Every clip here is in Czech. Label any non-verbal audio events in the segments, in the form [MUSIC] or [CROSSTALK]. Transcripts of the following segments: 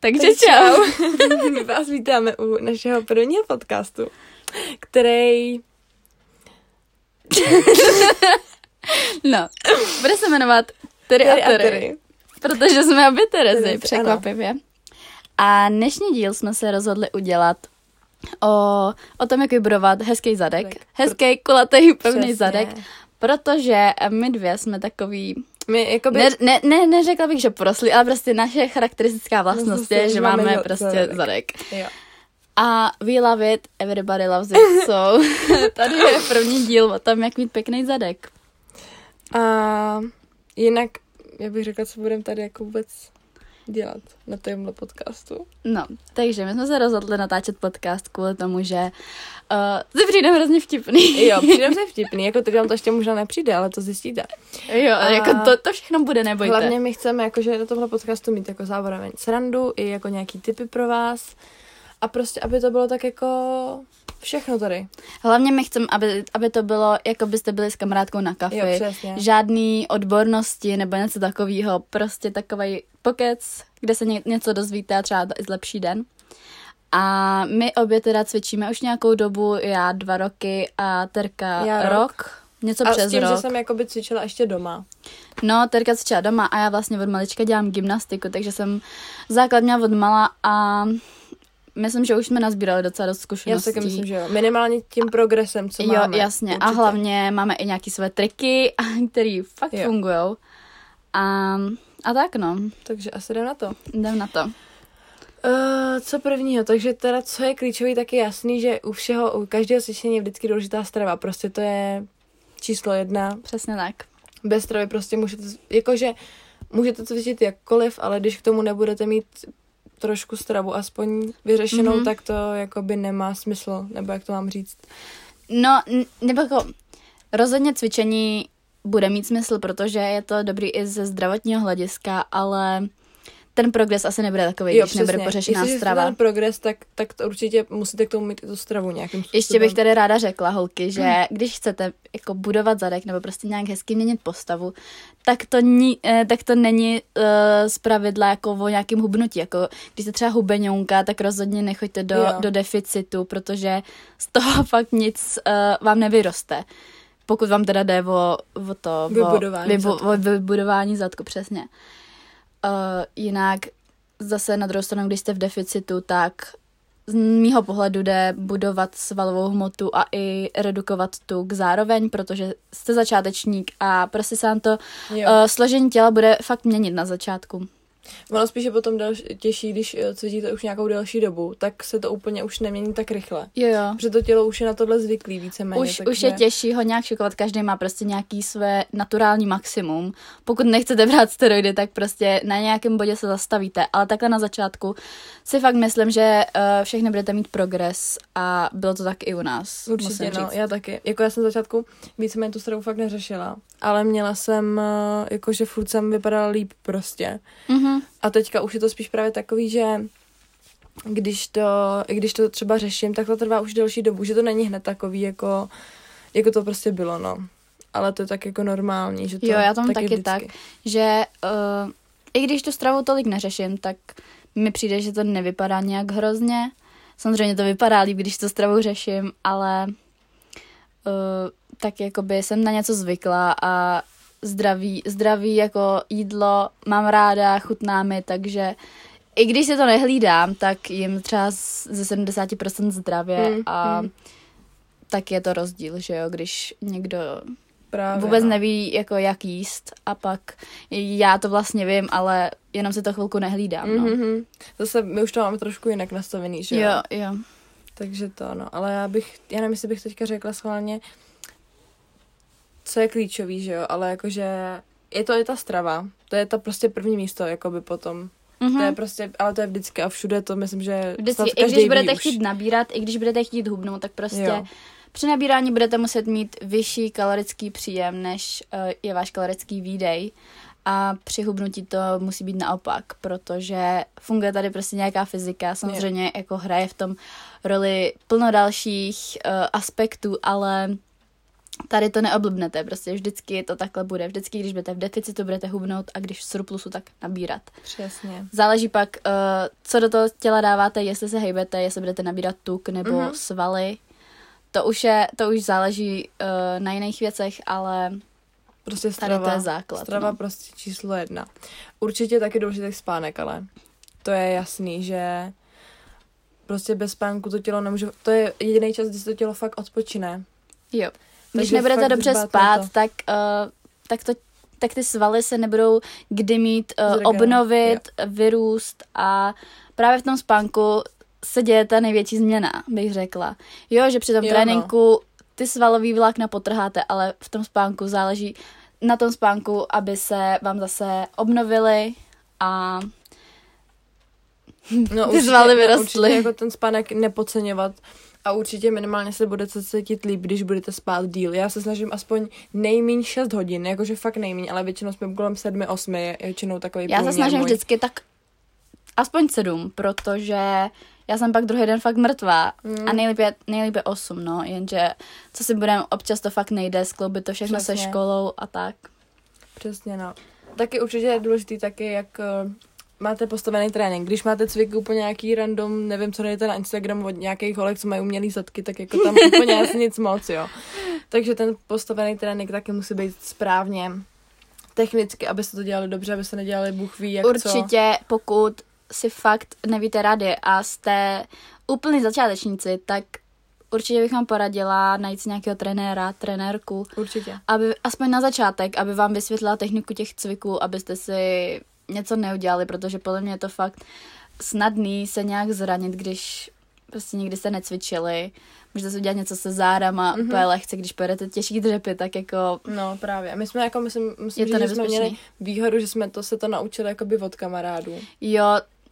Takže čau. [LAUGHS] My vás vítáme u našeho prvního podcastu, který... [LAUGHS] no, bude se jmenovat Tery a Tery, protože jsme obě Terezy, Terezy, překvapivě. A dnešní díl jsme se rozhodli udělat o, o tom, jak vybudovat hezký zadek. Tak, Hezký, kulatý, pevný Přesně. zadek. Protože my dvě jsme takový, My jakoby... ne, ne, ne, neřekla bych, že porosli, ale prostě naše charakteristická vlastnost Vlastnost je, je, že že máme máme prostě zadek. zadek. Jo. A we love it, everybody loves it, [LAUGHS] so [LAUGHS] tady je první díl o tom, jak mít pěkný zadek. A jinak, já bych řekla, co budeme tady jako vůbec dělat na tomhle podcastu. No, takže my jsme se rozhodli natáčet podcast kvůli tomu, že uh, si přijde hrozně vtipný. Jo, přijde se [LAUGHS] vtipný, jako teď vám to ještě možná nepřijde, ale to zjistíte. jo, A- jako to, to všechno bude, nebojte. Hlavně my chceme jakože na tomhle podcastu mít jako zároveň srandu i jako nějaký tipy pro vás a prostě, aby to bylo tak jako všechno tady. Hlavně my chceme, aby, aby to bylo, jako byste byli s kamarádkou na kafe. Jo, přesně. Žádný odbornosti nebo něco takového, prostě takový pokec, kde se ně, něco dozvíte a třeba i zlepší den. A my obě teda cvičíme už nějakou dobu, já dva roky a Terka Já rok. rok. Něco a přes s tím, rok. že jsem jakoby cvičila ještě doma. No, Terka cvičila doma a já vlastně od malička dělám gymnastiku, takže jsem základ měla od mala a myslím, že už jsme nazbírali docela dost Já zkušeností. si taky myslím, že jo. Minimálně tím progresem, co jo, máme. jasně. Určitě. A hlavně máme i nějaké své triky, [LAUGHS] které fakt Jo. fungují. A, a tak no, Takže asi jdem na to. jdem na to. Uh, co prvního, takže teda co je klíčový, tak je jasný, že u všeho, u každého cvičení je vždycky důležitá strava. Prostě to je číslo jedna. Přesně tak. Bez stravy prostě můžete, jakože můžete cvičit jakkoliv, ale když k tomu nebudete mít trošku stravu aspoň vyřešenou, Mhm. mm-hmm. tak to jakoby nemá smysl, nebo jak to mám říct. No, nebo jako rozhodně cvičení bude mít smysl, protože je to dobrý i ze zdravotního hlediska, ale ten progres asi nebude takový, když nebude pořešená Jestliže strava. ten progres, tak, tak to určitě musíte k tomu mít i tu stravu nějakým způsobem. Ještě bych tady ráda řekla, holky, že když chcete jako budovat zadek nebo prostě nějak hezky měnit postavu, tak to, ní, eh, tak to není uh, z pravidla jako o nějakém hubnutí. Jako když jste třeba hubeňonka, tak rozhodně nechoďte do, Jo. do deficitu, protože z toho [LAUGHS] fakt nic uh, vám nevyroste. Pokud vám teda jde o, o to... Vybudování o, vybu, zadku. o vybudování zadku, přesně. Uh, jinak zase na druhou stranu, když jste v deficitu, tak z mýho pohledu jde budovat svalovou hmotu a i redukovat tuk zároveň, protože jste začátečník a prostě se vám to Jo. uh, složení těla bude fakt měnit na začátku. Ono spíš je potom delší, těžší, když eh, cvičíte už nějakou delší dobu, tak se to úplně už nemění tak rychle. Jo, jo. Protože to tělo už je na tohle zvyklý víceméně. Už, takže... už je těžší ho nějak šokovat, každý má prostě nějaký své naturální maximum. Pokud nechcete brát steroidy, tak prostě na nějakém bodě se zastavíte, ale takhle na začátku si fakt myslím, že uh, všechny budete mít progres a bylo to tak i u nás. Určitě, musím no, říct. já taky. Jako já jsem na začátku víceméně tu stravu fakt neřešila, ale měla jsem, eh, jakože furt jsem vypadala líp prostě. A teďka už je to spíš právě takový, že když to, když to třeba řeším, tak to trvá už delší dobu, že to není hned takový, jako, jako to prostě bylo, no. Ale to je tak jako normální, že to Jo, já tomu tak taky vždycky. tak, že uh, i když tu stravu tolik neřeším, tak mi přijde, že to nevypadá nějak hrozně. Samozřejmě to vypadá líp, když tu stravu řeším, ale uh, tak jakoby jsem na něco zvykla a zdraví, zdraví jako jídlo mám ráda, chutná mi, takže i když si to nehlídám, tak jim třeba ze 70% zdravě Hmm, a hmm. tak je to rozdíl, že jo, když někdo Právě, vůbec no. neví, jako jak jíst a pak já to vlastně vím, ale jenom si to chvilku nehlídám, no. Mm-hmm. Zase my už to máme trošku jinak nastavený, že Jo, jo. Takže to, no. Ale já bych, já nevím, jestli bych teďka řekla schválně, co je klíčový, že jo, ale jakože je to i ta strava. To je to prostě první místo, jakoby potom. Mhm. To je prostě, ale to je vždycky a všude to myslím, že Vždycky, snad i každý když budete už. chtít nabírat, i když budete chtít hubnout, tak prostě Jo. při nabírání budete muset mít vyšší kalorický příjem, než uh, je váš kalorický výdej. A při hubnutí to musí být naopak, protože funguje tady prostě nějaká fyzika. Samozřejmě jako hraje v tom roli plno dalších uh, aspektů, ale Tady to neoblbnete, prostě vždycky to takhle bude. Vždycky, když budete v deficitu, budete hubnout a když v surplusu, tak nabírat. Přesně. Záleží pak, uh, co do toho těla dáváte, jestli se hejbete, jestli budete nabírat tuk nebo Mhm. mm-hmm. svaly. To už, je, to už záleží uh, na jiných věcech, ale Prostě Tady strava. to je základ, Strava no. prostě číslo jedna. Určitě taky důležitý spánek, ale to je jasný, že prostě bez spánku to tělo nemůže, to je jediný čas, kdy se to tělo fakt odpočine. jo. Když nebudete dobře spát, to. tak, uh, tak, to, tak ty svaly se nebudou kdy mít uh, obnovit, vyrůst a právě v tom spánku se děje ta největší změna, bych řekla. Jo, že při tom Jo, no. tréninku ty svalový vlákna potrháte, ale v tom spánku záleží na tom spánku, aby se vám zase obnovily a No, [LAUGHS] Ty svaly no, vyrostly. Určitě jako ten spánek nepodceňovat a určitě minimálně se budete cítit líp, když budete spát díl. Já se snažím aspoň nejmíň 6 hodin, jakože fakt nejmíň, ale většinou jsme kolem 7-8 je většinou takový já se snažím můj. vždycky tak aspoň sedm, protože já jsem pak druhý den fakt mrtvá Mm. a nejlíp je, nejlíp je osm, no, jenže co si budeme, občas to fakt nejde, skloubit to všechno se Přesně. školou a tak. Přesně, no. Taky určitě je důležitý taky, jak uh, máte postavený trénink. Když máte cvik úplně nějaký random, nevím, co najdete na Instagramu od nějakých holek, co mají umělý zadky, tak jako tam [LAUGHS] úplně asi nic moc, jo. Takže ten postavený trénink taky musí být správně technicky, abyste to dělali dobře, abyste nedělali bůh ví, jak co. Určitě, pokud si fakt nevíte rady a jste úplný začátečníci, tak určitě bych vám poradila najít si nějakého trenéra, trenérku, Určitě. aby aspoň na začátek, aby vám vysvětlila techniku těch cviků, abyste si něco neudělali, protože podle mě je to fakt snadný se nějak zranit, když prostě nikdy jste necvičili. Můžete si udělat něco se zádama mm-hmm. úplně lehce, když pojedete těžký dřepy, tak jako No právě. My jsme jako, myslím, myslím Je to že jsme měli výhodu, že jsme to se to naučili jakoby od kamarádů. jo,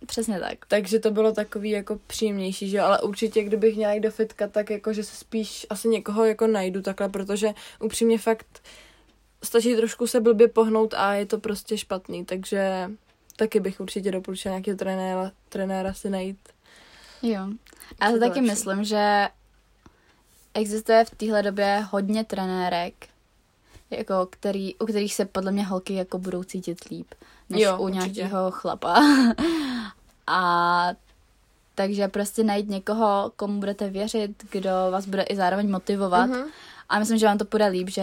přesně tak. Takže to bylo takový jako příjemnější, že jo, ale určitě, kdybych měla jít do fitka, tak jako, že se spíš asi někoho jako najdu takhle, protože upřímně fakt stačí trošku se blbě pohnout a je to prostě špatný, takže taky bych určitě doporučila nějakého trenéra, trenéra si najít. Jo. A já to taky lepší. myslím, že existuje v téhle době hodně trenérek, jako který, u kterých se podle mě holky jako budou cítit líp, než Jo, u nějakého chlapa. [LAUGHS] A takže prostě najít někoho, komu budete věřit, kdo vás bude i zároveň motivovat. Mhm. A myslím, že vám to bude líp, že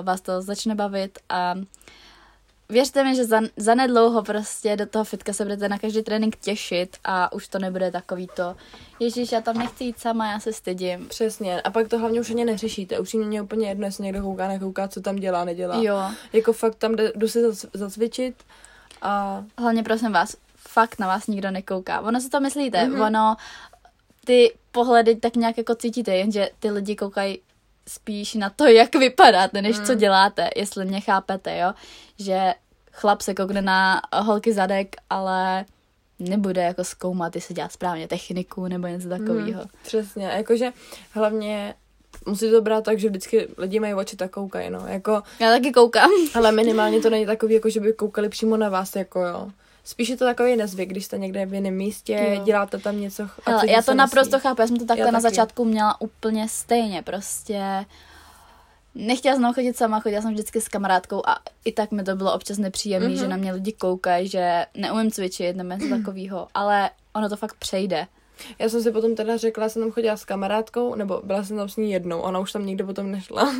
uh, vás to začne bavit a věřte mi, že za, za nedlouho prostě do toho fitka se budete na každý trénink těšit a už to nebude takový to, ježíš, já tam nechci jít sama, já se stydím. Přesně. A pak to hlavně už ani neřešíte. Upřímně mě je úplně jedno, jestli někdo kouká, nekouká, co tam dělá, nedělá. Jo, Jako fakt tam jde, jdu si zac- zacvičit a hlavně prosím vás, fakt na vás nikdo nekouká. Ono si to myslíte, Mhm. mm-hmm. ono ty pohledy tak nějak jako cítíte, jenže ty lidi koukají spíš na to, jak vypadáte, než Mm. co děláte, jestli mě chápete, jo? Že chlap se koukne na holky zadek, ale nebude jako zkoumat, jestli dělá správně techniku nebo něco takového. Hmm, přesně, jakože hlavně musí to brát tak, že vždycky lidi mají oči tak koukají, no, jako, Já taky koukám. ale minimálně to není takový, jako že by koukali přímo na vás, jako jo. Spíš je to takový nezvyk, když jste někde v jiném místě, Jo. děláte tam něco. a Hele, já to naprosto nesmí. chápu, já jsem to takhle Já na taky. začátku měla úplně stejně, prostě nechtěla jsem chodit sama, chodila jsem vždycky s kamarádkou a i tak mi to bylo občas nepříjemné, Mhm. že na mě lidi koukají, že neumím cvičit nebo něco [CLEARS THROAT] takového, ale ono to fakt přejde. Já jsem si potom teda řekla, já jsem tam chodila s kamarádkou, nebo byla jsem tam s ní jednou, ona už tam nikdo potom nešla. [LAUGHS]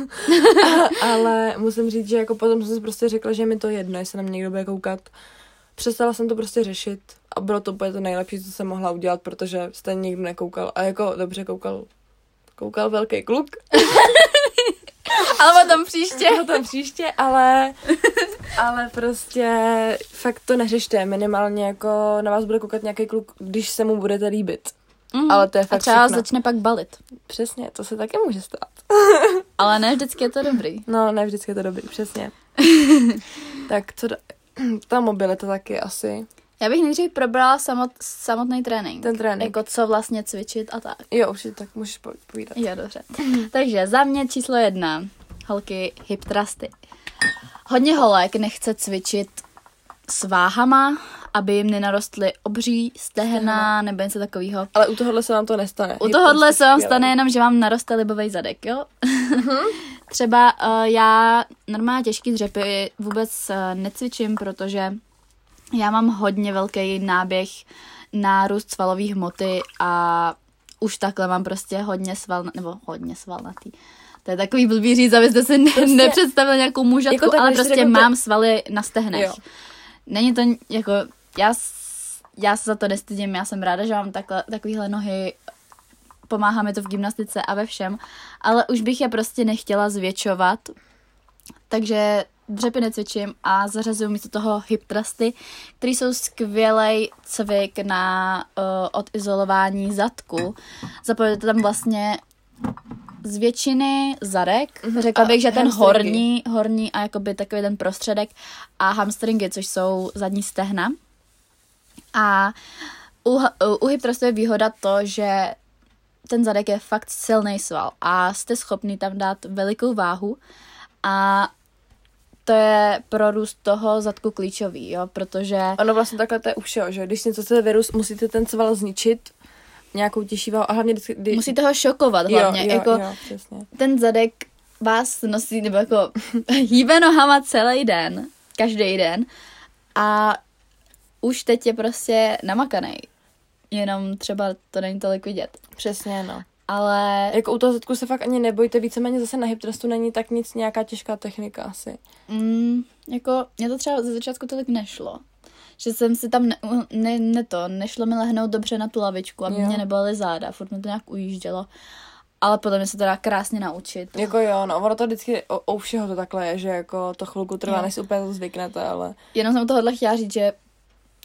A, ale musím říct, že jako potom jsem si prostě řekla, že mi to jedno, jestli na mě někdo bude koukat. Přestala jsem to prostě řešit a bylo to úplně to nejlepší, co jsem mohla udělat, protože stejně nikdo nekoukal. A jako dobře koukal, koukal velký kluk, [LAUGHS] Ale potom příště. [LAUGHS] potom příště, ale, ale prostě fakt to neřešte, minimálně jako na vás bude koukat nějaký kluk, když se mu budete líbit. Mm. Ale to je a fakt třeba všechno. začne pak balit. Přesně, to se taky může stát. Ale ne vždycky je to dobrý. No, ne vždycky je to dobrý, přesně. [LAUGHS] tak co. [CLEARS THROAT] Ta mobilita taky asi. Já bych nejdřív probrala samot, samotný trénink. Ten trénink. Jako co vlastně cvičit a tak. Jo, určitě, tak můžeš po- povídat. Jo, dobře. [LAUGHS] Takže za mě číslo jedna. Holky hip trusty. Hodně holek nechce cvičit s váhama, aby jim nenarostly obří stehna nebo něco takového. Ale u tohohle se vám to nestane. U tohohle se vám stane jenom, že vám naroste libový zadek, jo? [LAUGHS] třeba uh, já normálně těžký dřepy vůbec uh, necvičím, protože já mám hodně velký náběh na růst svalových hmoty a už takhle mám prostě hodně sval, nebo hodně svalnatý. To je takový blbý říct, abyste si ne, prostě, nepředstavili nějakou mužatku, jako ale prostě mám svaly na stehnech. Jo. Není to jako, já, já se za to nestydím, já jsem ráda, že mám takhle, takovýhle nohy, pomáhá mi to v gymnastice a ve všem, ale už bych je prostě nechtěla zvětšovat, takže dřepy necvičím a zařazuju místo toho hip trusty, který jsou skvělý cvik na uh, odizolování zadku. Zapojujete tam vlastně z většiny zadek, mm-hmm. řekla bych, že ten horní, horní a jakoby takový ten prostředek a hamstringy, což jsou zadní stehna. A u, u hip thrustu je výhoda to, že ten zadek je fakt silný sval a jste schopni tam dát velikou váhu a to je pro růst toho zadku klíčový, jo, protože... Ono vlastně takhle to je u všeho, že když něco chcete vyrůst, musíte ten sval zničit, nějakou těžší váhu a hlavně vždycky... Kdy... Musíte ho šokovat hlavně, jo, jo, jako jo, přesně. ten zadek vás nosí, nebo jako [LAUGHS] hýbe nohama celý den, každý den a už teď je prostě namakaný. Jenom třeba to není tolik vidět. Přesně, no. Ale... Jako u toho zadku se fakt ani nebojte, víceméně zase na hip thrustu není tak nic, nějaká těžká technika asi. Mm, jako, mě to třeba ze začátku tolik nešlo. Že jsem si tam, ne, ne, ne to, nešlo mi lehnout dobře na tu lavičku, aby jo. mě nebolely záda, furt mi to nějak ujíždělo. Ale potom se to dá krásně naučit. Jako jo, no, ono to vždycky o, o všeho to takhle je, že jako to chvilku trvá, než si úplně to zvyknete, ale... Jenom jsem tohle chtěla říct, že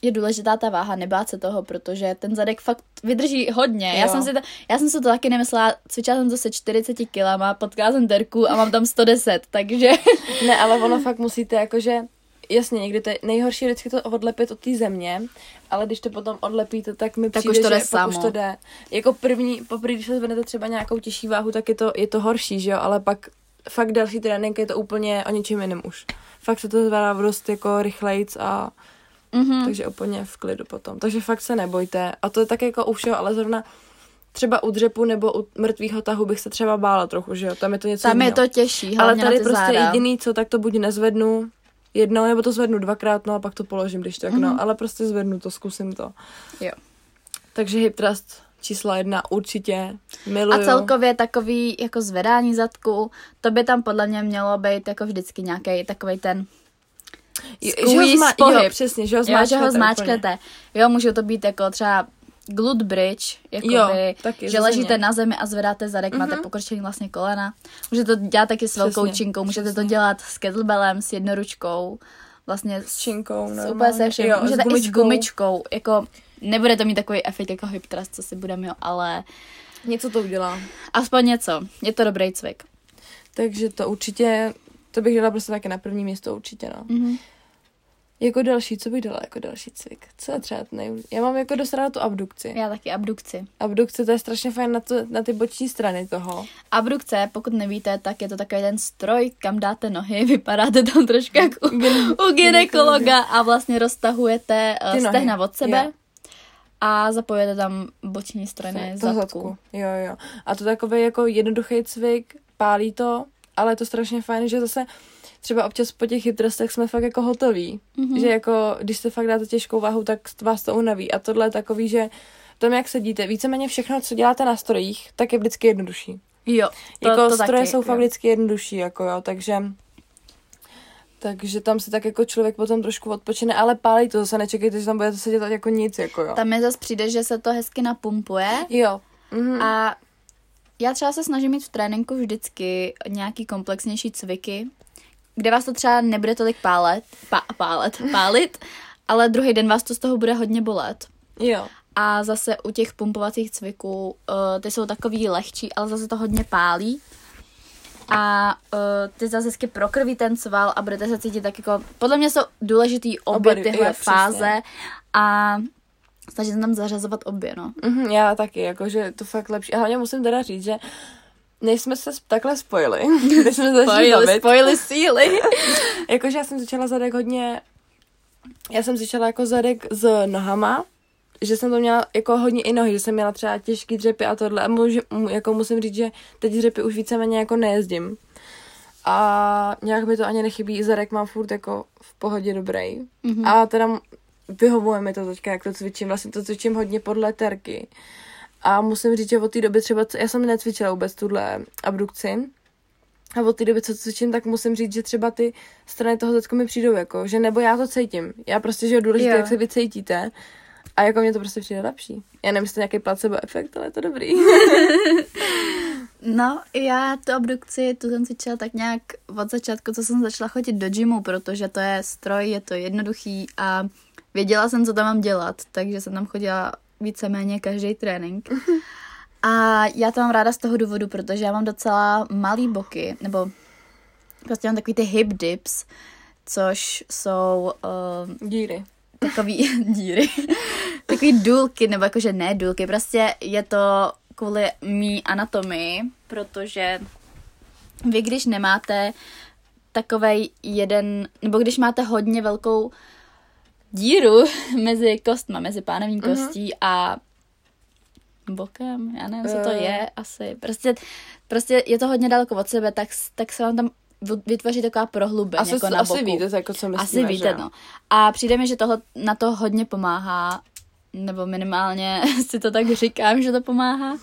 je důležitá ta váha, nebát se toho, protože ten zadek fakt vydrží hodně. Já jsem, si to, já jsem si to taky nemyslela, cvičila jsem to se 40 kilama, potkala jsem terku a mám tam 110, takže... ne, ale ono fakt musíte jakože jasně, někdy to je nejhorší vždycky to odlepit od té země, ale když to potom odlepíte, tak mi tak přijde, už to jde že samo. už to jde. Jako první, poprvé, když se zvednete třeba nějakou těžší váhu, tak je to, je to horší, že jo, ale pak fakt další trénink je to úplně o něčem jiném už. Fakt se to zvedá v dost jako rychlejc a mm-hmm. takže úplně v klidu potom. Takže fakt se nebojte. A to je tak jako u všeho, ale zrovna třeba u dřepu nebo u mrtvého tahu bych se třeba bála trochu, že jo, tam je to něco Tam jiného. je to těžší, Ale tady prostě záda. jediný, co, tak to buď nezvednu jednou, nebo to zvednu dvakrát, no a pak to položím, když tak, mm-hmm. no, ale prostě zvednu to, zkusím to. Jo. Takže hip thrust čísla jedna určitě miluju. A celkově takový jako zvedání zadku, to by tam podle mě mělo být jako vždycky nějaký takový ten Squeeze zma- pohyb. Jo, přesně, že ho zmáčknete. Jo, že ho zmáčknete. Jo, může to být jako třeba glute bridge, jakoby, jo, taky, že ležíte na zemi a zvedáte zadek, mm-hmm. máte pokrčený vlastně kolena. Můžete to dělat taky s velkou přesně, činkou, můžete přesně. to dělat s kettlebellem, s jednoručkou, vlastně s činkou, s úplně se všem. Jo, můžete s gumičkou. i s gumičkou, jako nebude to mít takový efekt jako hip thrust, co si budeme, jo, ale... Něco to udělá. Aspoň něco, je to dobrý cvik. Takže to určitě, to bych dala prostě taky na první místo určitě, no. Mm-hmm. Jako další, co bych dala jako další cvik? Co je třeba nej... Já mám jako dost ráda tu abdukci. Já taky abdukci. Abdukce, to je strašně fajn na, to, na ty boční strany toho. Abdukce, pokud nevíte, tak je to takový ten stroj, kam dáte nohy, [LAUGHS] vypadáte tam trošku jako u, u gynekologa a vlastně roztahujete uh, stehna od sebe. Jo. A zapojete tam boční strany zadku. zadku. Jo, jo. A to takový jako jednoduchý cvik, pálí to, ale je to strašně fajn, že zase třeba občas po těch hitrostech jsme fakt jako hotoví. Mm-hmm. Že jako, když se fakt dáte těžkou váhu, tak vás to unaví. A tohle je takový, že tom, jak sedíte, víceméně všechno, co děláte na strojích, tak je vždycky jednodušší. Jo, to, jako to stroje taky, jsou jo. fakt vždycky jednodušší, jako jo, takže takže tam se tak jako člověk potom trošku odpočine, ale pálí to, zase nečekejte, že tam budete sedět jako nic, jako jo. Tam mi zase přijde, že se to hezky napumpuje. Jo. Mm-hmm. A já třeba se snažím mít v tréninku vždycky nějaký komplexnější cviky, kde vás to třeba nebude tolik pálet, pá, pálet, pálit, ale druhý den vás to z toho bude hodně bolet. Jo. A zase u těch pumpovacích cviků, uh, ty jsou takový lehčí, ale zase to hodně pálí. A uh, ty zase hezky prokrví ten sval a budete se cítit tak jako... Podle mě jsou důležitý obě Oba, tyhle jo, fáze přesně. a snažit se tam zařazovat obě, no. Mm-hmm, já taky, jakože to fakt lepší. A hlavně musím teda říct, že než jsme se takhle spojili, [LAUGHS] když jsme spojili, spojili síly. [LAUGHS] Jakože já jsem začala zadek hodně, já jsem začala jako zadek s nohama, že jsem to měla jako hodně i nohy, že jsem měla třeba těžký dřepy a tohle a můžu, jako musím říct, že teď dřepy už víceméně jako nejezdím. a nějak mi to ani nechybí. Zadek mám furt jako v pohodě dobrý. Mhm. A teda vyhovuje mi to teďka, jak to cvičím. Vlastně to cvičím hodně podle terky. A musím říct, že od té doby třeba, já jsem necvičila vůbec tuhle abdukci, a od té doby, co cvičím, tak musím říct, že třeba ty strany toho zadku mi přijdou jako, že nebo já to cítím. Já prostě, že je důležité, Jo. jak se vy cítíte. A jako mě to prostě přijde lepší. Já nevím, jestli nějaký placebo efekt, ale je to dobrý. [LAUGHS] No, já tu abdukci, tu jsem cvičila tak nějak od začátku, co jsem začala chodit do gymu, protože to je stroj, je to jednoduchý a věděla jsem, co tam mám dělat, takže jsem tam chodila víceméně každý trénink. A já to mám ráda z toho důvodu, protože já mám docela malý boky, nebo prostě mám takový ty hip dips, což jsou uh, Díry. takový [LAUGHS] díry, takový důlky, nebo jakože ne důlky, prostě je to kvůli mý anatomii, protože vy, když nemáte takovej jeden, nebo když máte hodně velkou díru [LAUGHS] mezi kostma, mezi pánevní Mhm. kostí a bokem, já nevím, co to Eh. je, asi. Prostě, prostě je to hodně daleko od sebe, tak, tak se vám tam vytvoří taková prohlubeň, Asi, jako na asi boku. víte, jako co myslíme, Asi víte, že no. A přijde mi, že toho na to hodně pomáhá, nebo minimálně [LAUGHS] si to tak říkám, že to pomáhá.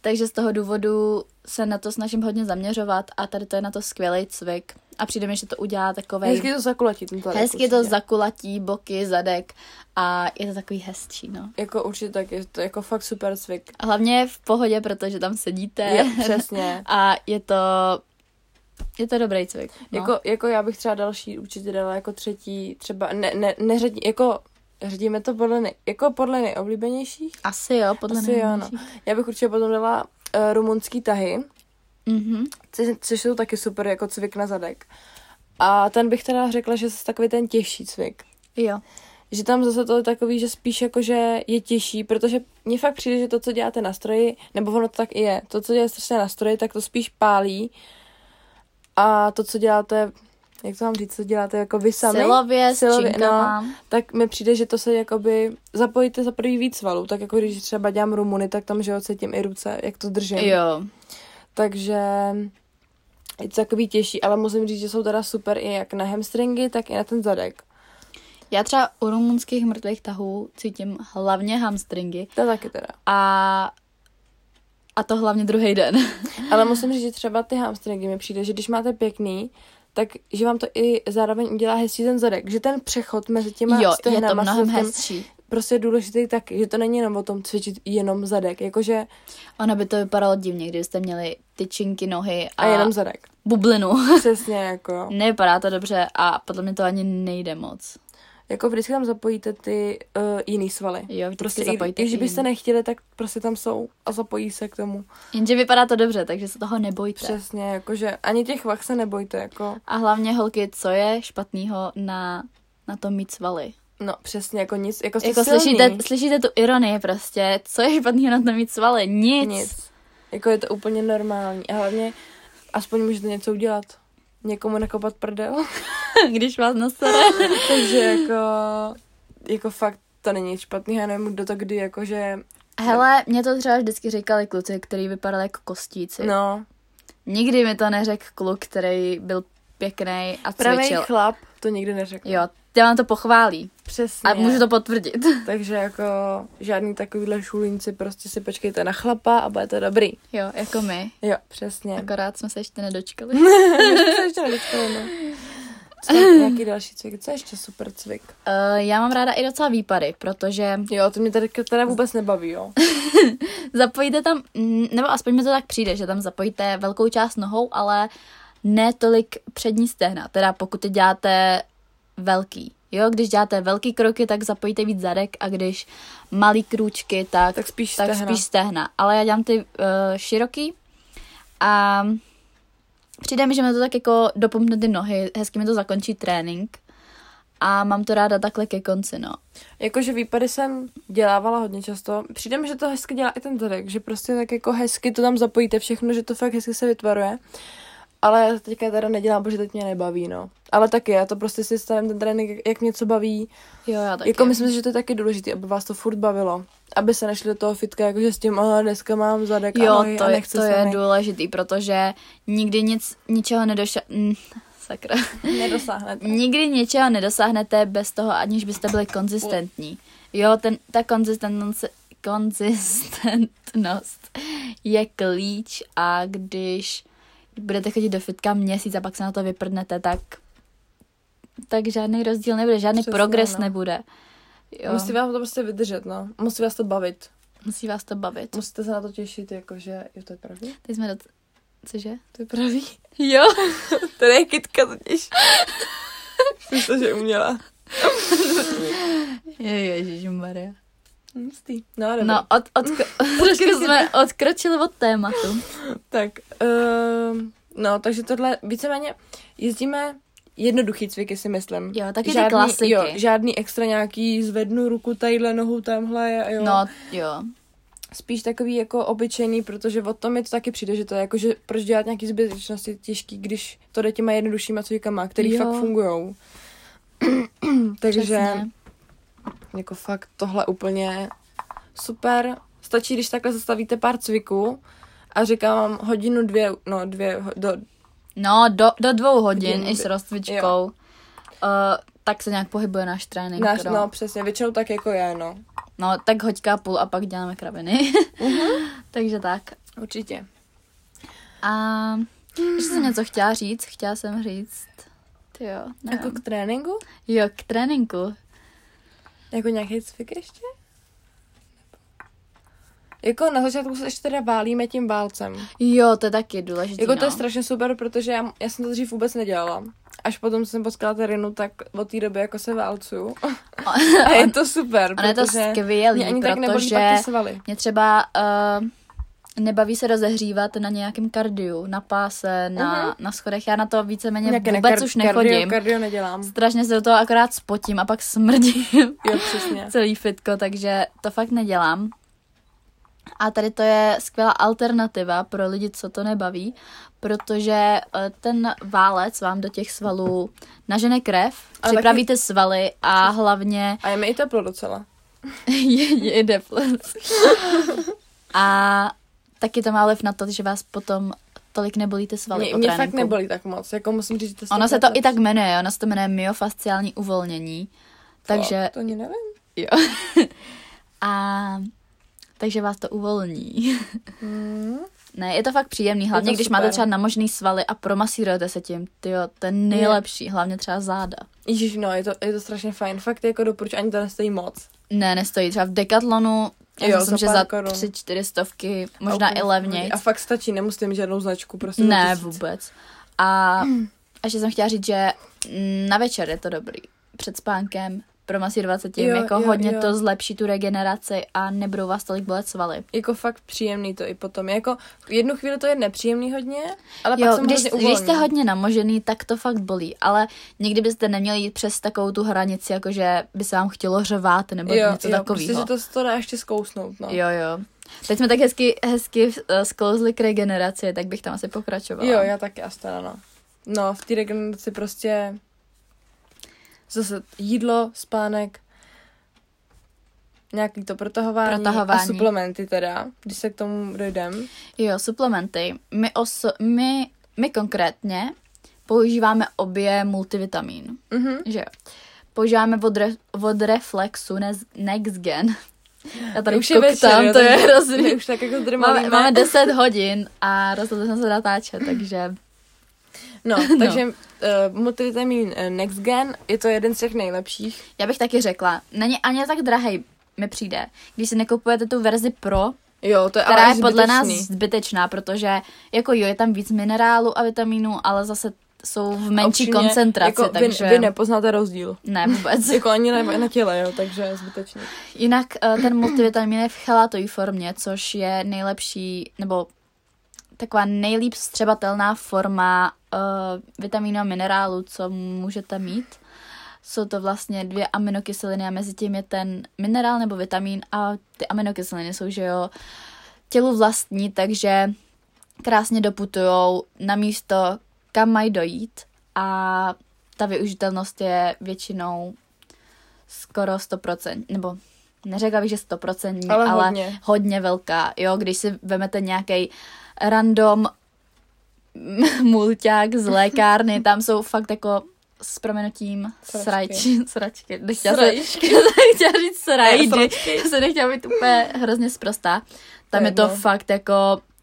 Takže z toho důvodu se na to snažím hodně zaměřovat a tady to je na to skvělý cvik. A přijde mi, že to udělá takový Hezky to zakulatí ten zadek. hezky to určitě. zakulatí, boky, zadek a je to takový hezčí, no. Jako určitě tak, je to jako fakt super cvik. A hlavně v pohodě, protože tam sedíte. Je, přesně. [LAUGHS] A je to, je to dobrý cvik. No. Jako, jako já bych třeba další určitě dala jako třetí, třeba ne, ne, neřadí, jako řadíme to podle, nej, jako podle nejoblíbenějších. Asi jo, podle Asi jo, no. Já bych určitě potom dala uh, rumunský tahy, Mhm. což, což jsou taky super jako cvik na zadek. A ten bych teda řekla, že je takový ten těžší cvik. Jo. Že tam zase to je takový, že spíš jako, že je těžší, protože mně fakt přijde, že to, co děláte na stroji, nebo ono to tak i je, to, co děláte na stroji, tak to spíš pálí a to, co děláte, jak to mám říct, co děláte jako vy sami, Silově, Silově, no, tak mi přijde, že to se jakoby zapojíte za prvý víc valů, tak jako když třeba dělám rumuny, tak tam, že cítím i ruce, jak to držím. Jo. Takže je to takový těžší, ale musím říct, že jsou teda super i jak na hamstringy, tak i na ten zadek. Já třeba u rumunských mrtvých tahů cítím hlavně hamstringy To taky teda. a, a to hlavně druhý den. [LAUGHS] Ale musím říct, že třeba ty hamstringy mi přijde, že když máte pěkný, tak že vám to i zároveň udělá hezčí ten zadek. Že ten přechod mezi těma jo, je to mnohem hezčí. Prostě je důležitý taky, že to není jenom o tom cvičit jenom zadek, jakože Ono by to vypadalo divně, kdybyste měli tyčinky, nohy a, a jenom zadek. bublinu. Přesně jako. [LAUGHS] Nevypadá to dobře a podle mě to ani nejde moc. Jako vždycky tam zapojíte ty uh, jiný svaly. Jo, vždycky Prostě zapojíte i když byste jiný. nechtěli, tak prostě tam jsou a zapojí se k tomu. Jenže vypadá to dobře, takže se toho nebojte. Přesně, jakože ani těch vach se nebojte, jako, A hlavně holky, co je špatného na, na tom mít svaly? No přesně, jako nic, jako jste Jako silný. slyšíte, slyšíte tu ironii prostě, co je špatného na tom mít svaly? Nic. Nic. Jako je to úplně normální a hlavně aspoň můžete něco udělat. Někomu nakopat prdel. [LAUGHS] Když vás nasere. [LAUGHS] Takže jako, jako fakt to není špatný, já nevím, kdo to kdy, jakože, Hele, mě to třeba vždycky říkali kluci, který vypadal jako kostíci. no, Nikdy mi to neřekl kluk, který byl pěkný a pravý cvičil. chlap to nikdy neřekl. Jo, já vám to pochválí. Přesně. A můžu to potvrdit. [LAUGHS] Takže jako žádný takovýhle šulínci, prostě si počkejte na chlapa a bude to dobrý. Jo, jako my. Jo, přesně. Akorát jsme se ještě nedočkali. [LAUGHS] Jsme ještě nedočkali, no. Co je nějaký další cvik? Co je ještě super cvik? Uh, já mám ráda i docela výpady, protože Jo, to mě tady teda vůbec nebaví, jo. [LAUGHS] zapojíte tam, nebo aspoň mi to tak přijde, že tam zapojíte velkou část nohou, ale ne tolik přední stehna, teda pokud ty děláte velký. Jo, když děláte velký kroky, tak zapojíte víc zadek a když malý krůčky, tak, Tak spíš tak stehna. spíš stehna. Ale já dělám ty uh, široký a přijde mi, že mi to tak jako dopomne ty nohy, hezky mi to zakončí trénink a mám to ráda takhle ke konci, no. Jakože výpady jsem dělávala hodně často. Přijde mi, že to hezky dělá i ten zadek, že prostě tak jako hezky to tam zapojíte všechno, že to fakt hezky se vytvaruje. Ale teďka teda nedělám, protože teď mě nebaví, no. Ale taky, já to prostě si stavím ten trénink, jak mě co baví. Jo, já taky. Jako myslím si, že to je taky důležité, aby vás to furt bavilo. Aby se nešli do toho fitka, jakože s tím, oh, dneska mám zadek Jo, a nohy to, a je, nechci to je mi." důležitý, protože nikdy nic, ničeho nedoša... Mm, sakra. Nedosáhnete. Nikdy ničeho nedosáhnete bez toho, aniž byste byli konzistentní. Jo, ten, ta konzistentnost, konzistentnost je klíč a když budete chodit do fitka měsíc a pak se na to vyprdnete, tak tak žádný rozdíl nebude, žádný Přesně, progres no. nebude. Jo, Musí vás to prostě vydržet, no. Musí vás to bavit. musí vás to bavit. Musíte se na to těšit, jakože, jo, to je pravý? Teď jsme do... Cože? To je pravý. Jo. [LAUGHS] To je kytka totiž. To, že uměla. [LAUGHS] Ježišmarja. Hustý. No, dobrý. No, od, od, [LAUGHS] trošku jsme odkročili od tématu. Tak, uh, no, takže tohle víceméně jezdíme jednoduchý cviky, si myslím. Jo, taky ty žádný, klasiky. Jo, žádný extra nějaký zvednu ruku tadyhle, nohu tamhle, jo. No, jo. Spíš takový jako obyčejný, protože o tom mi to taky přijde, že to je jako, že proč dělat nějaký zbytečnosti těžký, když to jde těma jednoduššíma cvikama, který Jo. fakt fungujou. [CLEARS THROAT] Takže Přesně. Jako fakt tohle úplně super. Stačí, když takhle zastavíte pár cviků a říkám vám hodinu, dvě, no dvě, do, No, do, do dvou hodin Hodin, i s rozcvičkou. Uh, tak se nějak pohybuje náš trénink. náš, no přesně, většinou tak jako je, no. no, tak hoďka půl a pak děláme kraviny. Mhm. [LAUGHS] Takže tak. Určitě. A ještě jsem něco chtěla říct, chtěla jsem říct, ty jo, Jako k tréninku? Jo, k tréninku. Jako nějaký cvik ještě? Jako na začátku se ještě teda válíme tím válcem. Jo, to je taky důležité. Jako no. to je strašně super, protože já, já jsem to dřív vůbec nedělala. Až potom jsem potkala Terinu, tak od té doby jako se válcuju. [LAUGHS] A je to super, Ono je to protože skvělý, mě ani tak nebolí protože pak ty svaly. mě třeba uh, nebaví se rozehřívat na nějakém kardiu, na páse, na, Mhm. na schodech. Já na to víceméně Nějaké ne- vůbec kar- už nechodím. Kardio, kardio nedělám. Strašně se do toho akorát spotím a pak smrdím Jo, přesně. [LAUGHS] celý fitko, takže to fakt nedělám. A tady to je skvělá alternativa pro lidi, co to nebaví, protože eh, ten válec vám do těch svalů nažene krev, Ale připravíte svaly a hlavně [LAUGHS] A je mi i teplo docela. [LAUGHS] je, jede ples. A taky to má vliv na to, že vás potom tolik nebolí ty svaly Mě, mě fakt nebolí tak moc, jako musím říct, že to Ono se to i tak jmenuje, ono se to jmenuje myofasciální uvolnění. Takže, To ani nevím. jo. A takže vás to uvolní. Hmm. Ne, je to fakt příjemný, hlavně to když super. máte třeba namožný svaly a promasírujete se tím, tyjo, to je nejlepší, hlavně třeba záda. Ježiš, no, je to, je to strašně fajn. Fakt jako doporučuji, ani to nestojí moc. Ne, nestojí, třeba v Decathlonu, já Jo, myslím, za že za korun. tři, čtyři stovky, možná A i levněji. A fakt stačí, nemusíte mít žádnou značku, prostě Ne, tisíc. vůbec. A ještě jsem chtěla říct, že na večer je to dobrý. Před spánkem promasírovat se tím, Jo, jako jo, hodně jo. to zlepší tu regeneraci a nebudou vás tolik bolet svaly. Jako fakt příjemný to i potom. Jako jednu chvíli to je nepříjemný hodně, ale pak Jo, jsem když, když jste hodně namožený, tak to fakt bolí, ale nikdy byste neměli jít přes takovou tu hranici, jakože by se vám chtělo řovat nebo jo, něco jo, takového. Prostě, že to, to dá ještě zkousnout, no. Jo, jo. Teď jsme tak hezky, hezky uh, sklouzli k regeneraci, tak bych tam asi pokračovala. Jo, já taky asi teda, no. No, v té regeneraci prostě zase jídlo, spánek, nějaký to protahování, Protahování. a suplementy teda, když se k tomu dojdem. Jo, suplementy. My, oso- my, my konkrétně používáme obě multivitamín. Mhm. Že jo. Používáme od, re, od Reflexu Nex- NextGen. Já tady Už koktám, to je hrozný. Už tak jako Máme, máme 10 hodin a rozhodli jsme se natáčet, takže [LAUGHS] No, takže uh, multivitamin uh, NextGen je to jeden z těch nejlepších. já bych taky řekla, není ani tak drahý, mi přijde. Když si nekupujete tu verzi Pro, Jo, to je která ale je podle nás zbytečná, protože jako jo, je tam víc minerálu a vitamínů, ale zase jsou v menší upřímně, koncentraci, jako takže Vy, vy nepoznáte rozdíl. ne vůbec. [LAUGHS] jako ani na, na těle, jo, takže je zbytečný. Jinak eh, ten multivitamin je v chelatové formě, což je nejlepší, nebo taková nejlíp střebatelná forma uh, vitamínu a minerálu, co můžete mít. Jsou to vlastně dvě aminokyseliny a mezi tím je ten minerál nebo vitamin a ty aminokyseliny jsou, že jo, tělu vlastní, takže krásně doputujou na místo kam mají dojít a ta využitelnost je většinou skoro 100%, nebo neřekla bych, že 100%, Ale ale hodně. hodně velká. Jo, když si vemete nějaký random [LAUGHS] mulťák z lékárny, tam jsou fakt jako s proměnutím Sračky. sračky. Nechtěla Sračky. [LAUGHS] chtěla říct srajdy. [LAUGHS] Já se nechtěla být úplně hrozně sprostá. Tam To je to jedno. fakt jako,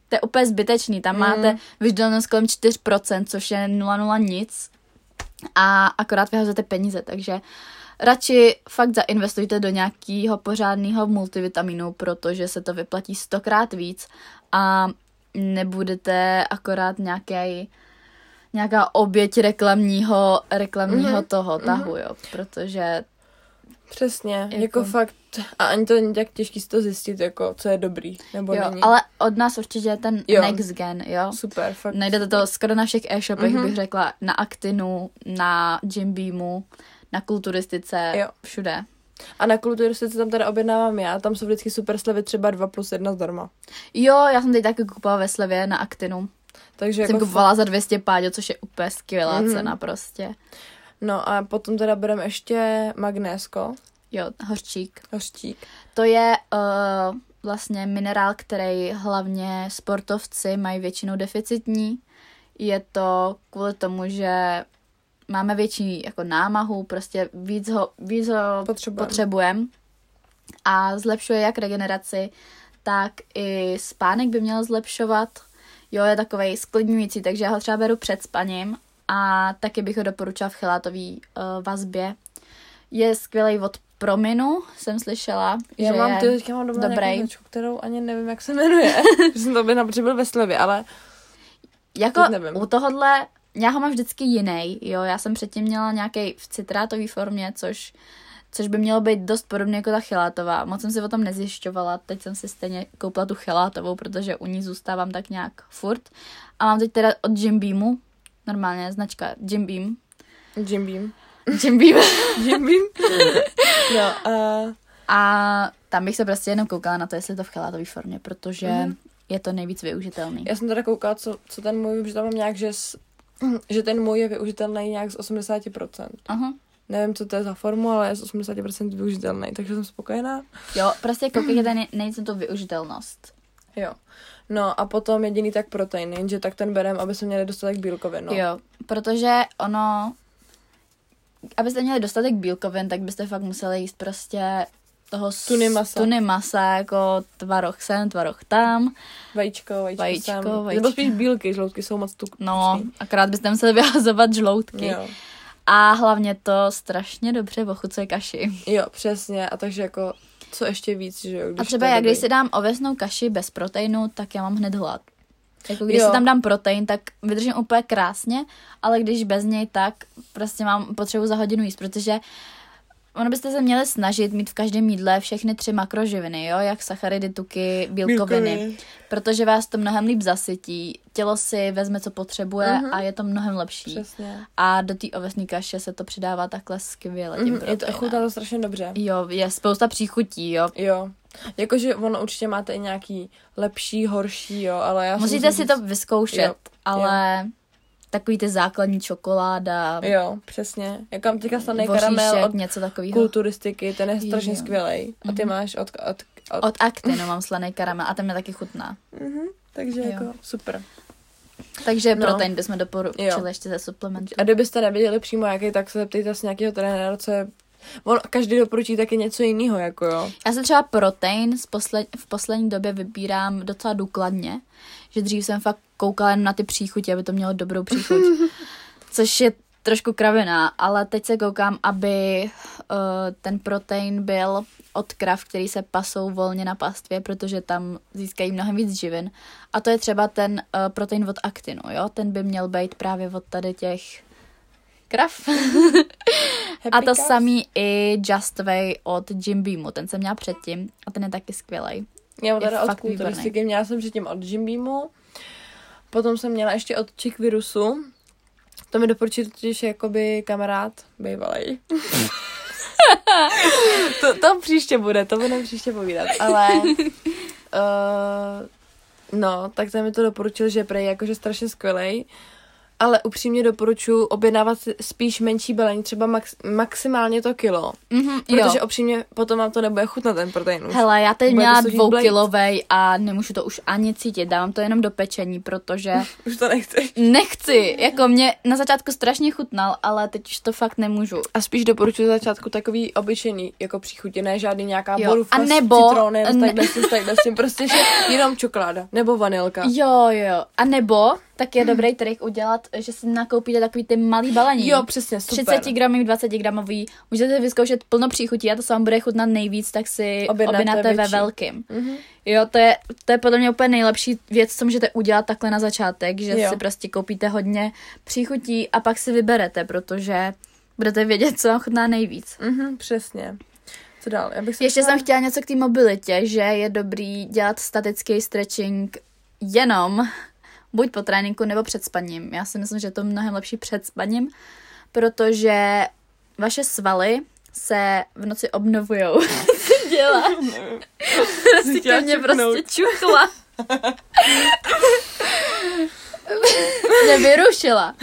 to je úplně zbytečný. Tam Mm. máte vyždelnost kolem 4%, což je 0,0 nic. A akorát vyhazujete peníze, takže radši fakt zainvestujte do nějakého pořádného multivitaminu, protože se to vyplatí stokrát víc a nebudete akorát nějaký nějaká oběť reklamního, reklamního Mhm, toho tahu, jo, protože Přesně, jako, Jako- fakt. A ani to není tak těžký si to zjistit, jako co je dobrý, nebo jo, není. ale od nás určitě je ten Jo. next gen, jo. Super, fakt. Najdete to skoro na všech e-shopech, Mhm. bych řekla, na Actinu, na Jim Beamu, na kulturistice, Jo. všude. A na kulturistice tam teda objednávám já, tam jsou vždycky super slevy, třeba 2 plus 1 zdarma. Jo, já jsem teď taky kupovala ve slevě na Actinu. Takže Jsem jako kupovala za 200 páďo, což je úplně skvělá Mhm. cena prostě. No a potom teda bereme ještě magnésko, Jo, hořčík. hořčík. To je uh, vlastně minerál, který hlavně sportovci mají většinou deficitní. Je to kvůli tomu, že máme větší jako námahu, prostě víc ho, víc ho Potřebujeme. potřebujeme a zlepšuje jak regeneraci, tak i spánek by měl zlepšovat. Jo, je takovej sklidňující, takže já ho třeba beru před spaním a taky bych ho doporučila v chelátový uh, vazbě. Je skvělý od prominu, jsem slyšela, Já že mám, je ty, teďka mám doma dobrý. značku, kterou ani nevím, jak se jmenuje. [LAUGHS] že jsem to protože byl ve slevě, ale Jako nevím. u tohohle, já ho mám vždycky jiný, jo, já jsem předtím měla nějaký v citrátové formě, což, což by mělo být dost podobně jako ta chelátová. Moc jsem si o tom nezjišťovala, teď jsem si stejně koupila tu chelátovou, protože u ní zůstávám tak nějak furt. A mám teď teda od Jim Beamu, normálně značka Jim Beam. Jim Beam. Jim Beam. [LAUGHS] Jim Beam. [LAUGHS] no a A tam bych se prostě jenom koukala na to, jestli je to v chelátové formě, protože Mhm. je to nejvíc využitelný. já jsem teda koukala, co, co ten můj, že tam mám nějak, že, s, [CLEARS THROAT] že ten můj je využitelný nějak z 80%. Aha. Nevím, co to je za formu, ale je z 80% využitelný, takže jsem spokojená. Jo, prostě koukejte nej- nejvíc na tu využitelnost. Jo. No a potom jediný tak protein, jenže tak ten berem, aby jsme měli dostatek bílkovin. No. Jo, protože ono, abyste měli dostatek bílkovin, tak byste fakt museli jíst prostě toho Tuny masa. tuny masa, jako tvaroh sem, tvaroh tam. Vajíčko, vajíčko, Vajíčko, sem. vajíčko. Nebo spíš bílky, žloutky jsou moc tuk. No, akorát byste museli [LAUGHS] vyhazovat žloutky. Jo. A hlavně to strašně dobře ochutuje kaši. jo, přesně. A takže jako, co ještě víc, že jo? A třeba já, když si dám ovesnou kaši bez proteinu, tak já mám hned hlad. Jako když Jo. si tam dám protein, tak vydržím úplně krásně, ale když bez něj, tak prostě mám potřebu za hodinu jíst, protože ono byste se měli snažit mít v každém jídle všechny tři makroživiny, jo, jak sacharidy, tuky, bílkoviny, Bílkoviny. protože vás to mnohem líp zasytí, tělo si vezme, co potřebuje Mhm. a je to mnohem lepší. Přesně. A do té ovesné kaše se to přidává takhle skvěle tím Mhm, je to chutná to strašně dobře. Jo, je spousta příchutí, jo. Jo. Jakože ono určitě máte i nějaký lepší, horší, jo, ale já Musíte si to říct- vyzkoušet, Jo, ale takový ty základní čokoláda, Jo, přesně. Jako mám teďka slaný karamel od něco takového. kulturistiky, ten je strašně Jo. skvělej. A ty Mhm. máš od, od, od, Od Actinu mám slaný karamel a ten mě taky chutná. Mhm, takže Jo. jako super. Takže No. protein bychom doporučili Jo. ještě ze suplementu. A kdybyste nevěděli přímo jaký, tak se zeptejte s nějakého trenéra, co je... On, každý doporučí taky něco jiného, jako jo. Já se třeba protein z posled, v poslední době vybírám docela důkladně, že dřív jsem fakt koukala jen na ty příchutě, aby to mělo dobrou příchuť. [LAUGHS] Což je trošku kravina, ale teď se koukám, aby uh, ten protein byl od krav, který se pasou volně na pastvě, protože tam získají mnohem víc živin. A to je třeba ten uh, protein od aktinu, jo? Ten by měl být právě od tady těch krav. [LAUGHS] A to samý i Just Way od Jim Beamu, ten jsem měla předtím a ten je taky skvělý. Já teda od kulturistiky, měla jsem předtím od Jim Beamu, potom jsem měla ještě od Chick Virusu. To mi doporučil totiž jakoby kamarád bývalej. [LAUGHS] to, to příště bude, to budeme příště povídat, ale uh, [LAUGHS] no, tak ten mi to doporučil, že prej jakože strašně skvělej ale upřímně doporučuji objednávat spíš menší balení, třeba max, maximálně to kilo. Mhm, Protože jo. upřímně potom vám to nebude chutnat ten protein už. Hele, já teď měla dvoukilovej a nemůžu to už ani cítit, dávám to jenom do pečení, protože [LAUGHS] Už to nechceš. nechci, jako mě na začátku strašně chutnal, ale teď už to fakt nemůžu. A spíš doporučuji za začátku takový obyčejný jako příchutě, ne žádný nějaká Jo, borůvka a s nebo- citronem, s ne- takhle s tím, s takhle s tím, prostě že jenom čokoláda, nebo vanilka. Jo, jo. A nebo tak je dobrý trik udělat, že si nakoupíte takový ty malý balení. Jo, přesně, super. 30 gramový, 20 gramový. Můžete vyzkoušet plno příchutí a to se vám bude chutnat nejvíc, tak si Objednáte objednáte ve velkým. Mhm. Jo, to je, to je podle mě úplně nejlepší věc, co můžete udělat takhle na začátek, že Jo. si prostě koupíte hodně příchutí a pak si vyberete, protože budete vědět, co vám chutná nejvíc. Mhm, přesně. Co dál? Já bych Ještě chtěla- jsem chtěla něco k té mobilitě, že je dobrý dělat statický stretching jenom buď po tréninku nebo před spaním. Já si myslím, že je to mnohem lepší před spaním, protože vaše svaly se v noci obnovujou. [LAUGHS] Co dělá? [LAUGHS] Prostě [LAUGHS] mně čuchnout. prostě čuchla. Mě vyrušila.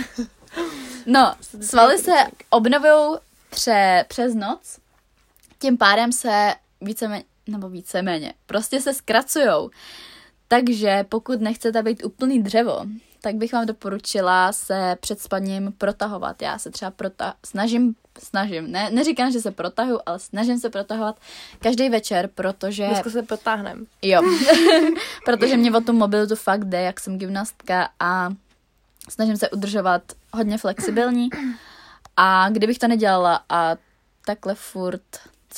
No, svaly se obnovují pře, přes noc, tím pádem se víceméně, nebo víceméně, prostě se zkracujou. Takže pokud nechcete být úplný dřevo, tak bych vám doporučila se před spaním protahovat. Já se třeba prota- snažím, snažím, ne, neříkám, že se protahuju, ale snažím se protahovat každý večer, protože... Dneska se potáhneme. Jo, [LAUGHS] protože mě o tu mobilitu fakt jde, jak jsem gymnastka a snažím se udržovat hodně flexibilní. A kdybych to nedělala a takhle furt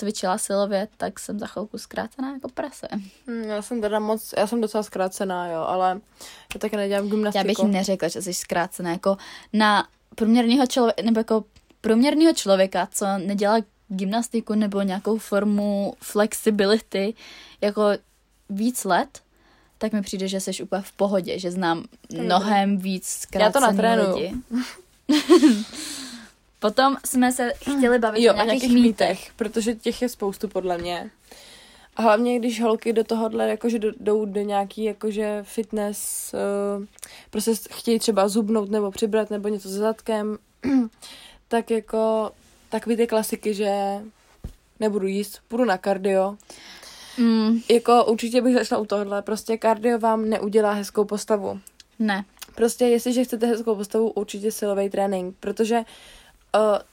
cvičila silově, tak jsem za chvilku zkrácená jako prase. Hm, Já jsem teda moc, já jsem docela zkrácená, jo, ale já taky nedělám gymnastiku. Já bych neřekla, že jsi zkrácená jako na průměrného člověka, nebo jako průměrného člověka, co nedělá gymnastiku nebo nějakou formu flexibility jako víc let, tak mi přijde, že jsi úplně v pohodě, že znám mnohem víc Já to zkrácený natrénuju. lidi. [LAUGHS] Potom jsme se chtěli bavit Jo, o nějakých, nějakých mýtech. mýtech, protože těch je spoustu podle mě. A hlavně, když holky do tohohle jakože do- jdou do nějaký jakože fitness, uh, prostě chtějí třeba zubnout nebo přibrat nebo něco se zadkem, [CLEARS THROAT] tak jako takový ty klasiky, že nebudu jíst, půjdu na kardio. Mm, Jako určitě bych začala u tohohle, prostě kardio vám neudělá hezkou postavu. ne. Prostě jestliže chcete hezkou postavu, určitě silový trénink, protože uh,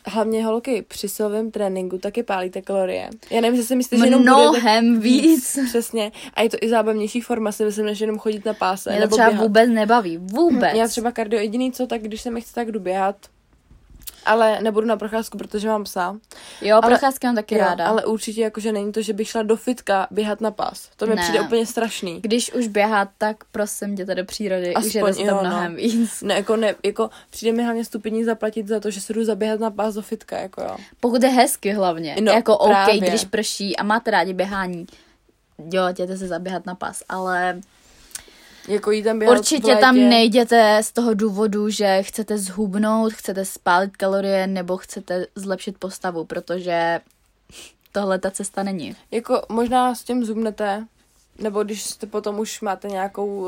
hlavně holky při silovém tréninku taky pálíte kalorie. Já nevím, jestli si myslíte, že jenom budete Mnohem víc. Přesně. A je to i zábavnější forma, si myslím, než jenom chodit na páse. Mě to nebo třeba běhat. vůbec nebaví. Vůbec. Já třeba kardio jediný co, tak když se mi chce, tak jdu běhat. Ale nebudu na procházku, protože mám psa. Jo, ale- procházky mám taky Jo, ráda. ale určitě jakože není to, že bych šla do fitka běhat na pás. To mi Ne. přijde úplně strašný. Když už běhat, tak prosím jděte do přírody, Aspoň, už je to jo, no. mnohem víc. Ne, jako ne, jako přijde mi hlavně stupení zaplatit za to, že se jdu zaběhat na pás do fitka, jako jo. Pokud je hezky hlavně, No, jako OK, právě. když prší a máte rádi běhání, jo, jděte se zaběhat na pas, ale Jako jí tam určitě tam nejděte z toho důvodu, že chcete zhubnout, chcete spálit kalorie nebo chcete zlepšit postavu, protože tohle ta cesta není. Jako možná s tím zubnete, nebo když jste potom už máte nějakou uh,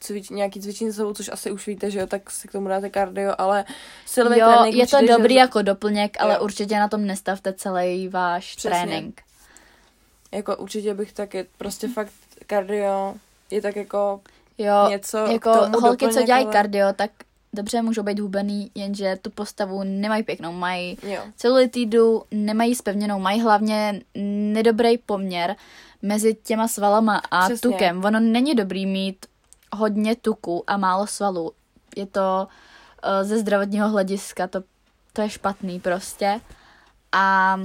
cvič, nějaký cvičení za sebou, což asi už víte, že jo, tak si k tomu dáte kardio, ale silový Jo, trénink je to přijde, dobrý že, jako doplněk, ale Jo. určitě na tom nestavte celý váš Přesně. trénink. Jako určitě bych taky, prostě fakt kardio je tak jako Jo, něco jako k tomu holky, co dělají ale- kardio, tak dobře můžou být hubený, jenže tu postavu nemají pěknou, mají Jo. celulitidu, nemají spevněnou, mají hlavně nedobrý poměr mezi těma svalama a Přesně. tukem. Ono není dobrý mít hodně tuku a málo svalů. Je to uh, ze zdravotního hlediska, to, to je špatný prostě. A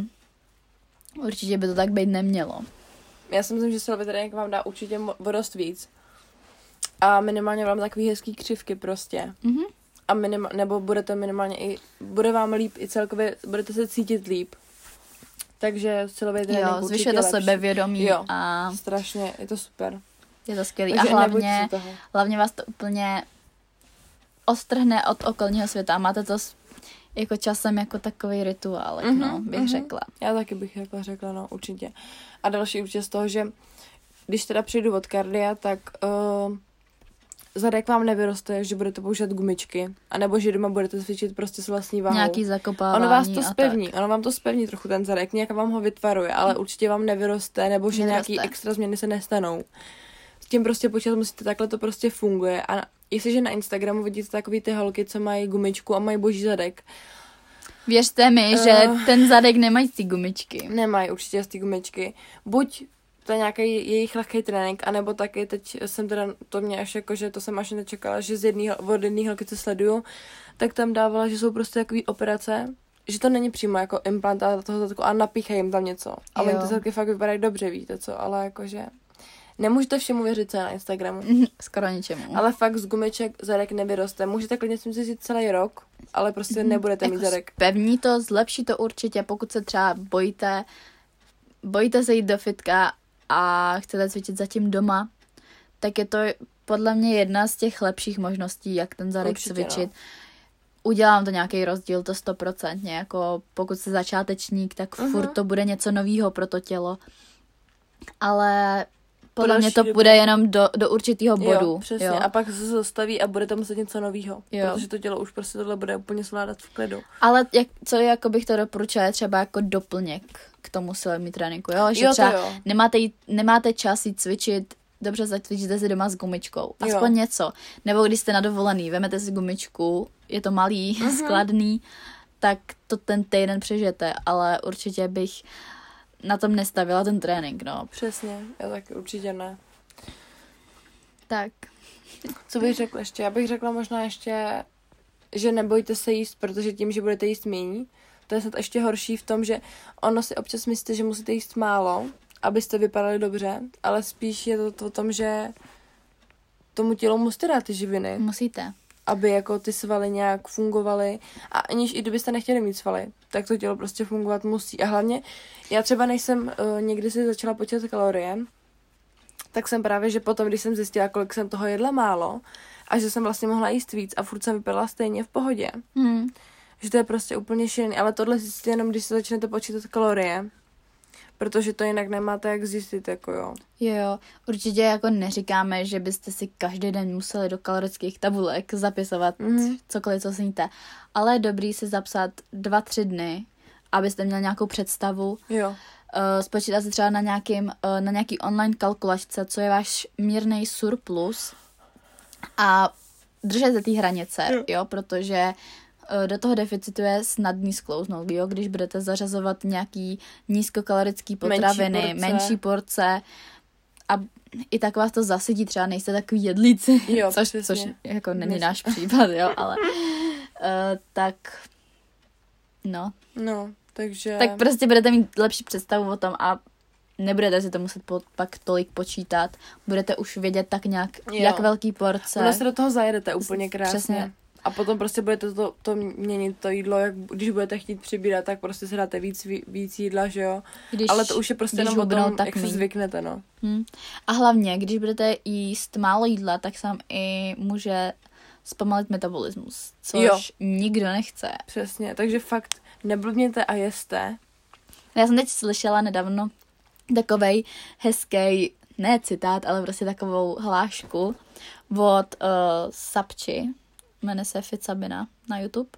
určitě by to tak být nemělo. Já si myslím, že silový trénink vám dá určitě o dost víc. A minimálně vám takový hezký křivky prostě. Mhm. A minima, nebo budete minimálně i, bude vám líp i celkově, budete se cítit líp. Takže silový trénink Jo, zvyšuje to sebevědomí Jo. a Strašně, je to super. je to skvělý. Takže a hlavně, hlavně vás to úplně ostrhne od okolního světa a máte to s- jako časem jako takový rituál, Mhm, no, bych mhm. řekla. Já taky bych jako řekla, no, určitě. A další určitě z toho, že když teda přijdu od kardia, tak uh, zadek vám nevyroste, že budete používat gumičky, anebo že doma budete cvičit prostě s vlastní váhou. Nějaký zakopávání Ono vás to spevní, ono vám to spevní trochu ten zadek, nějak vám ho vytvaruje, ale určitě vám nevyroste, nebo že Nevyroste. nějaký extra změny se nestanou. S tím prostě počítat musíte, takhle to prostě funguje a jestliže na Instagramu vidíte takový ty holky, co mají gumičku a mají boží zadek, Věřte mi, že Eh. ten zadek nemají ty gumičky. nemají určitě z té gumičky. Buď to je nějaký jejich lehký trénink, anebo taky teď jsem teda, to mě až jako, že to jsem až nečekala, že z jedný, od jedný holky, co sleduju, tak tam dávala, že jsou prostě takové operace, že to není přímo jako implantát toho zadku a napíchají jim tam něco. A oni ty zadky fakt vypadají dobře, víte co, ale jakože nemůžete všemu věřit, co je na Instagramu. Skoro ničemu. Ale fakt z gumiček zadek nevyroste. Můžete klidně si říct celý rok, ale prostě nebudete mít jako zadek. Pevní to, zlepší to určitě, pokud se třeba bojíte, bojíte se jít do fitka a chcete cvičit zatím doma, tak je to podle mě jedna z těch lepších možností, jak ten zadek Určitě, cvičit. no. Udělám to nějaký rozdíl, to stoprocentně, jako pokud jste začátečník, tak Mhm. furt to bude něco novýho pro to tělo. Ale podle mě to bude jenom do, do určitého bodu. Jo, přesně. jo. A pak se zastaví a bude to muset něco nového. Protože to tělo už prostě tohle bude úplně zvládat v klidu. Ale jak, co jako bych to doporučila, je třeba jako doplněk k tomu silovým tréninku, jo? Že Jo, to třeba jo. nemáte, jít, nemáte čas jít cvičit, dobře zacvičíte si doma s gumičkou. Aspoň Jo. něco. Nebo když jste na dovolený, vemete si gumičku, je to malý, Mhm. [LAUGHS] skladný, tak to ten týden přežijete, ale určitě bych na tom nestavila ten trénink, no. Přesně, já taky určitě ne. Tak. Co bych řekla ještě? Já bych řekla možná ještě, že nebojte se jíst, protože tím, že budete jíst méně, to je snad ještě horší v tom, že ono si občas myslíte, že musíte jíst málo, abyste vypadali dobře, ale spíš je to o tom, že tomu tělu musíte dát ty živiny, Musíte. Aby jako ty svaly nějak fungovaly a aniž i kdybyste nechtěli mít svaly, tak to tělo prostě fungovat musí. A hlavně, já třeba nejsem uh, někdy si začala počítat kalorie, tak jsem právě, že potom, když jsem zjistila, kolik jsem toho jedla málo a že jsem vlastně mohla jíst víc a furt jsem vypadala stejně v pohodě, Hmm. že to je prostě úplně šílený, ale tohle zjistíte jenom, když se začnete počítat kalorie, protože to jinak nemáte jak zjistit, jako jo. Jo, jo, určitě jako neříkáme, že byste si každý den museli do kalorických tabulek zapisovat Mhm. cokoliv, co sníte, ale je dobrý si zapsat dva, tři dny, abyste měli nějakou představu, Jo, uh, spočítat si třeba na, nějakým, uh, na nějaký online kalkulačce, co je váš mírný surplus a držet se té hranice, Jo. jo, jo protože uh, do toho deficitu je snadný sklouznout, jo, když budete zařazovat nějaký nízkokalorický Menší potraviny, porce. menší porce a i tak vás to zasytí, třeba nejste takový jedlíci, Jo, [LAUGHS] což, přesně. což jako není Nejsem. náš případ, jo, ale uh, tak no, no, takže... tak prostě budete mít lepší představu o tom a nebudete si to muset po, pak tolik počítat. Budete už vědět tak nějak, jo. jak velký porce. Ono se do toho zajedete úplně krásně. Přesně. A potom prostě budete to, to měnit, to jídlo, jak když budete chtít přibírat, tak prostě si dáte víc, ví- víc jídla, že jo. Když, Ale to už je prostě jenom o tom, tak jak se zvyknete, no. Hm. A hlavně, když budete jíst málo jídla, tak se vám i může zpomalit metabolismus, což jo. nikdo nechce. Přesně, takže fakt neblbněte a jeste. Já jsem teď slyšela nedávno takovej hezký, ne citát, ale prostě takovou hlášku od uh, Sapči, jmenuje se Fit Sabina na YouTube.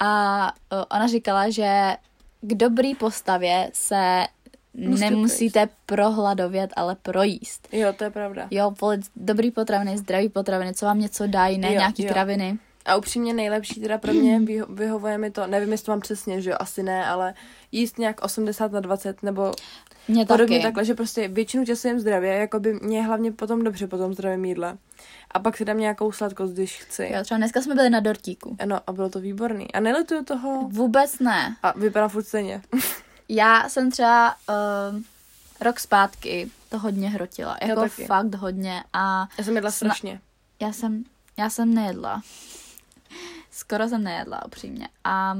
A ona říkala, že k dobrý postavě se Musíte nemusíte prohladovět, ale projíst. Jo, to je pravda. Jo, volit dobrý potraviny, zdravý potraviny, co vám něco dají, ne Jo, nějaký jo. kraviny. A upřímně nejlepší teda pro mě [CLEARS THROAT] vyho- vyhovuje mi to, nevím, jestli to mám přesně, že jo, asi ne, ale jíst nějak 80 na 20 nebo Mě podobně taky. takhle, že prostě většinu času jem zdravě, jako by mě hlavně potom dobře po tom zdravém jídle. A pak si dám nějakou sladkost, když chci. Jo, třeba dneska jsme byli na dortíku. Ano, a bylo to výborný. A nelituju toho. Vůbec ne. A vypadá furt stejně. [LAUGHS] Já jsem třeba uh, rok zpátky to hodně hrotila. Já Jako taky. fakt hodně. A Já jsem jedla Sna- strašně. já jsem, já jsem nejedla. [LAUGHS] Skoro jsem nejedla, upřímně. A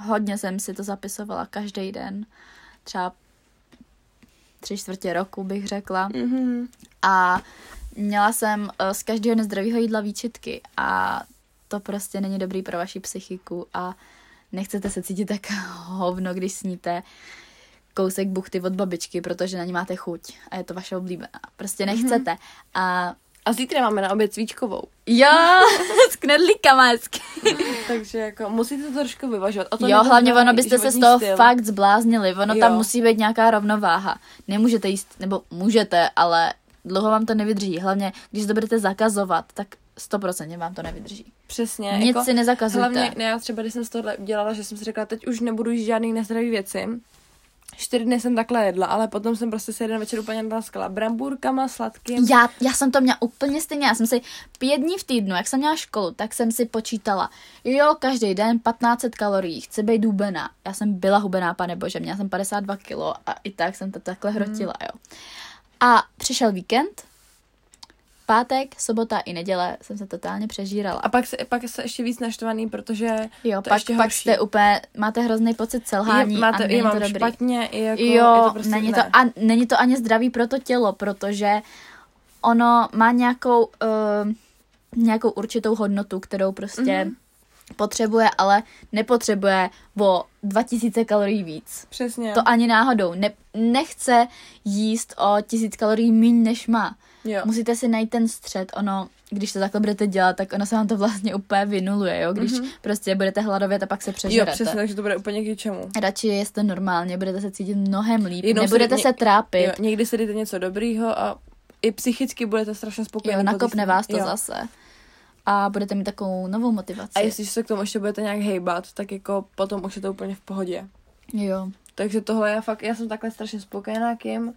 hodně jsem si to zapisovala každý den. Třeba tři čtvrtě roku bych řekla. Mhm. A měla jsem eh, z každého nezdravého jídla výčitky a to prostě není dobrý pro vaši psychiku a nechcete se cítit tak [LAUGHS] hovno, když sníte kousek buchty od babičky, protože na ní máte chuť a je to vaše oblíbená. Prostě nechcete. A A zítra máme na oběd svíčkovou. Jo, [LAUGHS] s knedlíkama hezky. [LAUGHS] Takže jako musíte to trošku vyvažovat. O to Jo, hlavně ono byste se z toho styl. fakt zbláznili. Ono Jo. tam musí být nějaká rovnováha. Nemůžete jíst, nebo můžete, ale dlouho vám to nevydrží. Hlavně, když to budete zakazovat, tak 100% vám to nevydrží. Přesně. Nic jako, si nezakazujte. Hlavně ne, já třeba, když jsem z tohle udělala, že jsem si řekla, teď už nebudu jíst žádný nezdravý věci. Čtyři dny jsem takhle jedla, ale potom jsem prostě si jeden večer úplně natlaskala brambůrkama, sladkým. Já, já jsem to měla úplně stejně. Já jsem si pět dní v týdnu, jak jsem měla školu, tak jsem si počítala. Jo, každý den 1500 kalorií, chci být hubená. Já jsem byla hubená, pane bože, měla jsem 52 kilo a i tak jsem to takhle hrotila, jo. A přišel víkend, pátek, sobota i neděle jsem se totálně přežírala. A pak se, pak se ještě víc naštvaný, protože Jo, to pak, ještě pak horší. jste úplně, máte hrozný pocit selhání je, máte, a je, není mám to dobrý. špatně, i jako, jo, je to prostě, není, ne. to, a není to ani zdravý pro to tělo, protože ono má nějakou, uh, nějakou určitou hodnotu, kterou prostě Mhm. mm-hmm. potřebuje, ale nepotřebuje o 2000 kalorií víc. Přesně. To ani náhodou. Ne, nechce jíst o 1000 kalorií méně, než má. Jo. Musíte si najít ten střed. Ono, když to takhle budete dělat, tak ono se vám to vlastně úplně vynuluje, jo? Když Mhm. mm-hmm. prostě budete hladovět a pak se jo, přežerete. přesně, takže to bude úplně k ničemu. Radši jeste normálně, budete se cítit mnohem líp, Jednou nebudete ně- se trápit. Jo, někdy si dejte něco dobrýho a i psychicky budete strašně spokojení. Jo, nakopne vás to jo. zase. A budete mít takovou novou motivaci. A jestli se k tomu ještě budete nějak hejbat, tak jako potom už je to úplně v pohodě. Jo. Takže tohle já fakt, já jsem takhle strašně spokojená kým,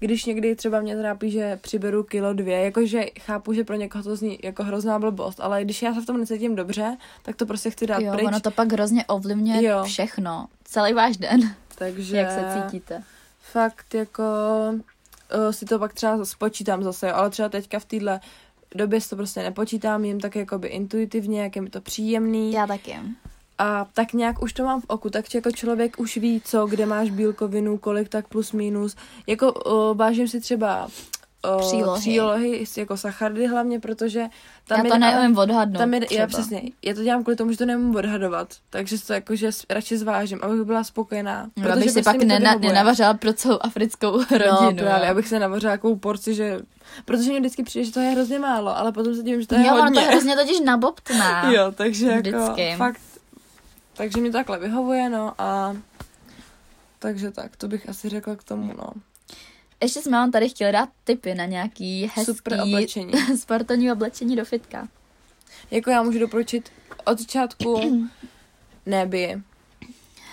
když někdy třeba mě trápí, že přiberu kilo dvě, jakože chápu, že pro někoho to zní jako hrozná blbost, ale když já se v tom necítím dobře, tak to prostě chci dát jo, pryč. ono to pak hrozně ovlivňuje Jo. všechno. Celý váš den, Takže jak se cítíte. fakt jako uh, si to pak třeba spočítám zase, ale třeba teďka v téhle době si to prostě nepočítám, jim tak jakoby intuitivně, jak je mi to příjemný. Já taky. A tak nějak už to mám v oku, tak jako člověk už ví, co, kde máš bílkovinu, kolik tak plus minus. Jako uh, vážím si třeba uh, Přílohy. přílohy, jako sacharidy hlavně, protože tam Já to je, neumím odhadnout. tam je, třeba. já přesně, já to dělám kvůli tomu, že to nemůžu odhadovat, takže to jakože radši zvážím, abych byla spokojená. No, abych si prostě pak nena, nenavařila pro celou africkou rodinu. No, právě, jo. abych se navařila takovou porci, že... Protože mě vždycky přijde, že to je hrozně málo, ale potom se divím, že to je Jo, hodně. to hrozně totiž nabobtná. [LAUGHS] Jo, takže jako Vždycky. fakt, takže mi takhle vyhovuje, no a takže tak, to bych asi řekla k tomu, no. Ještě jsme vám tady chtěli dát tipy na nějaký hezký Super oblečení. [LAUGHS] sportovní oblečení do fitka. Jako já můžu doporučit od začátku [CLEARS THROAT] neby.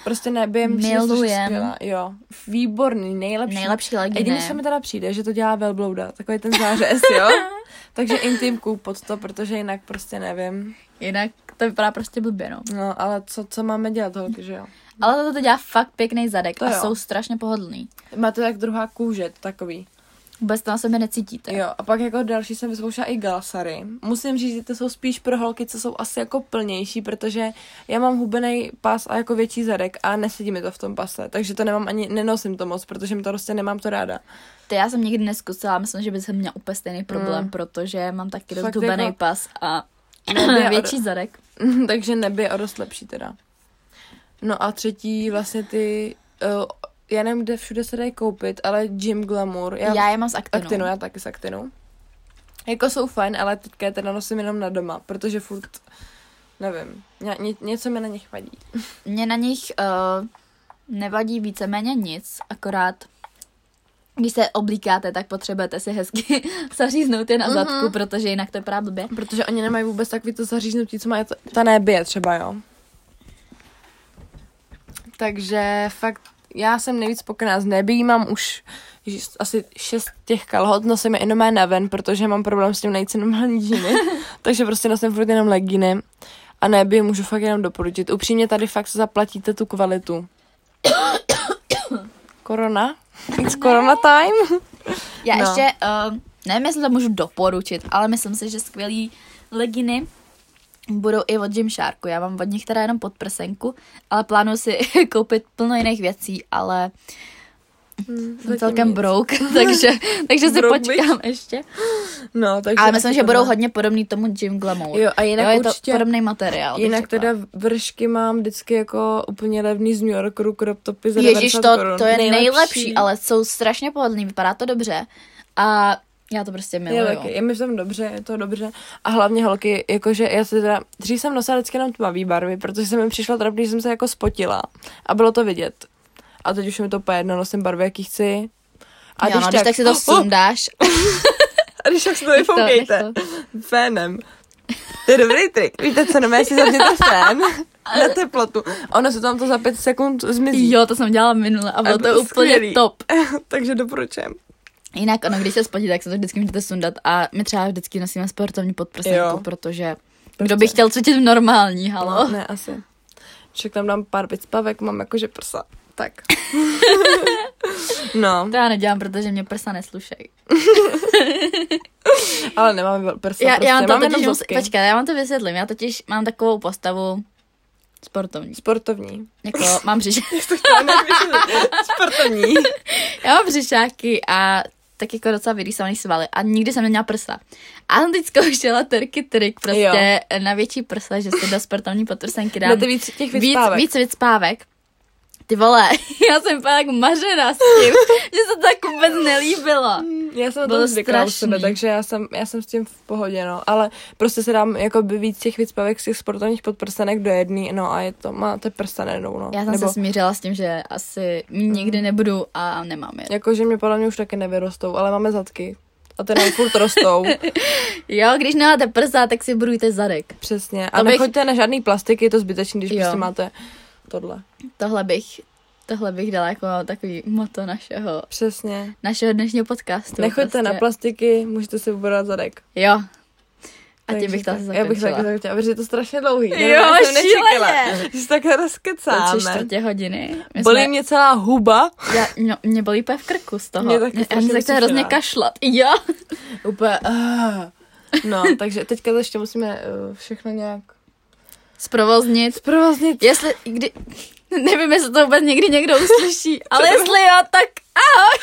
Prostě neby Milujem. Jo, výborný, nejlepší. Nejlepší Jediný, leginy. co mi teda přijde, že to dělá velblouda, takový ten zářez, jo? [LAUGHS] Takže intimku pod to, protože jinak prostě nevím. Jinak to vypadá prostě blbě, no. No, ale co, co máme dělat, holky, že jo? Ale toto to dělá fakt pěkný zadek To a jo. jsou strašně pohodlný. Má to jak druhá kůže, takový. Vůbec to na sebe necítíte. Jo, a pak jako další jsem vyzkoušela i galsary. Musím říct, že to jsou spíš pro holky, co jsou asi jako plnější, protože já mám hubený pas a jako větší zadek a nesedí mi to v tom pase, takže to nemám ani, nenosím to moc, protože mi to prostě nemám to ráda. To já jsem nikdy neskusila, myslím, že by jsem měla úplně stejný problém, Mm. protože mám taky dost Fakt hubený jako- pas a Neby větší zadek. [LAUGHS] takže neby je o dost lepší teda. No a třetí vlastně ty, uh, já nevím, kde všude se dají koupit, ale Gym Glamour. Já, já je mám z Actinu. Aktinu, já taky s Aktinu. Jako jsou fajn, ale teďka je teda nosím jenom na doma, protože furt, nevím, ně, ně, něco mi na nich vadí. [LAUGHS] Mně na nich uh, nevadí víceméně nic, akorát když se oblíkáte, tak potřebujete si hezky [LAUGHS] zaříznout je na zadku, Mhm. protože jinak to vypadá blbě. Protože oni nemají vůbec takový to zaříznutí, co má ta, ta nebije třeba, jo. Takže fakt, já jsem nejvíc spokojená s nebí, mám už ježiš, asi šest těch kalhot, nosím je jenom na ven, protože mám problém s tím najít si normální džíny, [LAUGHS] takže prostě nosím furt jenom legíny a nebí můžu fakt jenom doporučit. Upřímně tady fakt zaplatíte tu kvalitu. [COUGHS] Korona? It's corona time? Já No. ještě, uh, nevím, jestli to můžu doporučit, ale myslím si, že skvělý leginy budou i od Gymsharku. Já mám od nich teda jenom podprsenku, ale plánuji si [LAUGHS] koupit plno jiných věcí, ale Hmm, jsem celkem broke, [LAUGHS] takže, takže si Broke počkám ještě. No, takže Ale myslím, že budou hodně podobný tomu Gym Glamour. Jo, a jinak jo, je to určitě- podobný materiál. Jinak teda vršky mám vždycky jako úplně levný z New Yorku, crop topy za Ježíš, 90 to, korun. to je nejlepší. nejlepší, ale jsou strašně pohodlný, vypadá to dobře. A Já to prostě Je miluju. taky, je mi v tom dobře, je to dobře. A hlavně holky, jakože já se teda, dřív jsem nosila vždycky jenom tmavý barvy, protože jsem mi přišla trapný, že jsem se jako spotila. A bylo to vidět. A teď už mi to úplně jedno, nosím barvy, jaký chci. A jo, no, když tak si to Oh, [LAUGHS] sundáš. a když tak si to to, vyfoukejte. Fénem. To je dobrý trik. Víte co, no, si zapněte fén [LAUGHS] na teplotu. Ono se tam to za pět sekund zmizí. Jo, to jsem dělala minule a bylo A to bylo úplně skvělý. top. [LAUGHS] Takže doporučujem. Jinak ono, když se spotí, tak se to vždycky můžete sundat a my třeba vždycky nosíme sportovní podprsenku, Jo. protože kdo by chtěl v normální, halo? No, ne, asi. Však tam dám pár vycpavek, mám jakože prsa. Tak. no, [LAUGHS] To já nedělám, protože mě prsa neslušej. [LAUGHS] ale nemám prsa, Já, prostě. já mám to mám totiž, mus, počkej, já vám to vysvětlím, já totiž mám takovou postavu sportovní. Sportovní. Jako mám břiš, [LAUGHS] Sportovní. já mám břišáky a tak jako docela vyrýsovaný svaly a nikdy jsem neměla prsa. A jsem teď zkoušela terky trik, prostě na větší prsa, že si do sportovní podprsenky dám Dáte víc těch víc, vyspávek. víc vycpávek. Ty vole, [LAUGHS] já jsem byla jak mařena s tím, [LAUGHS] že se to tak vůbec nelíbilo. Já jsem Bylo to zvykla u sebe, takže já jsem, já jsem s tím v pohodě, no. Ale prostě se dám jako by víc těch vycpavek z těch sportovních podprsenek do jedný, no a je to, máte prsa najednou, no. Já jsem Nebo, se smířila s tím, že asi nikdy nebudu a nemám je. Jakože mě podle mě už taky nevyrostou, ale máme zadky. A ty nám furt rostou. [LAUGHS] Jo, když nemáte prsa, tak si budujte zadek. Přesně. A To bych- nechoďte na žádný plastik, je to zbytečný, když Jo. prostě máte tohle. Tohle bych, tohle bych dala jako takový moto našeho, Přesně. našeho dnešního podcastu. Nechoďte prostě. na plastiky, můžete si ubrat zadek. Jo. A tím bych to tak. Já bych zakončila. taky chtěla, protože je to strašně dlouhý. Jo, já jsem nečekala, šíleně. že se tak To rozkecáme. tři čtvrtě hodiny. My Bolí jsme- mě celá huba. Já, mě, mě bolí úplně v krku z toho. Mě taky já strašně se chce hrozně kašlat. Jo. Úplně. Uh. No, takže teďka to ještě musíme uh, všechno nějak Zprovoznit. zprovoznit. Jestli, kdy, [LAUGHS] nevím, jestli to vůbec někdy někdo uslyší, [LAUGHS] ale jestli jo, tak ahoj.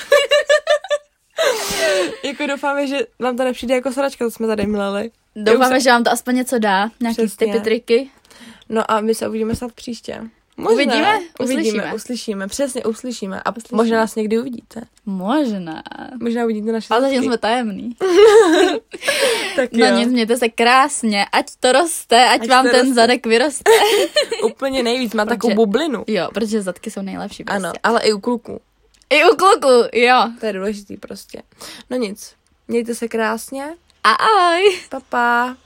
[LAUGHS] Jako doufáme, že vám to nepřijde jako sračka, co jsme tady mleli. Doufáme, že vám to aspoň něco dá, nějaký Přesně. typy, triky. No a my se uvidíme snad příště. Uvidíme? Uvidíme, Uslyšíme. uslyšíme, přesně uslyšíme. A Uslyšíme. možná nás někdy uvidíte. Možná. Možná uvidíte naše Ale zatím jsme tajemný. [LAUGHS] Tak No jo. nic, mějte se krásně, ať to roste, ať, Ať vám ten roste. zadek vyroste. [LAUGHS] Úplně nejvíc, má Protože- takovou bublinu. Jo, protože zadky jsou nejlepší prostě. Ano, ale i u kluků. I u kluku, jo. To je důležitý prostě. No nic, mějte se krásně. A ahoj. Pa, pa.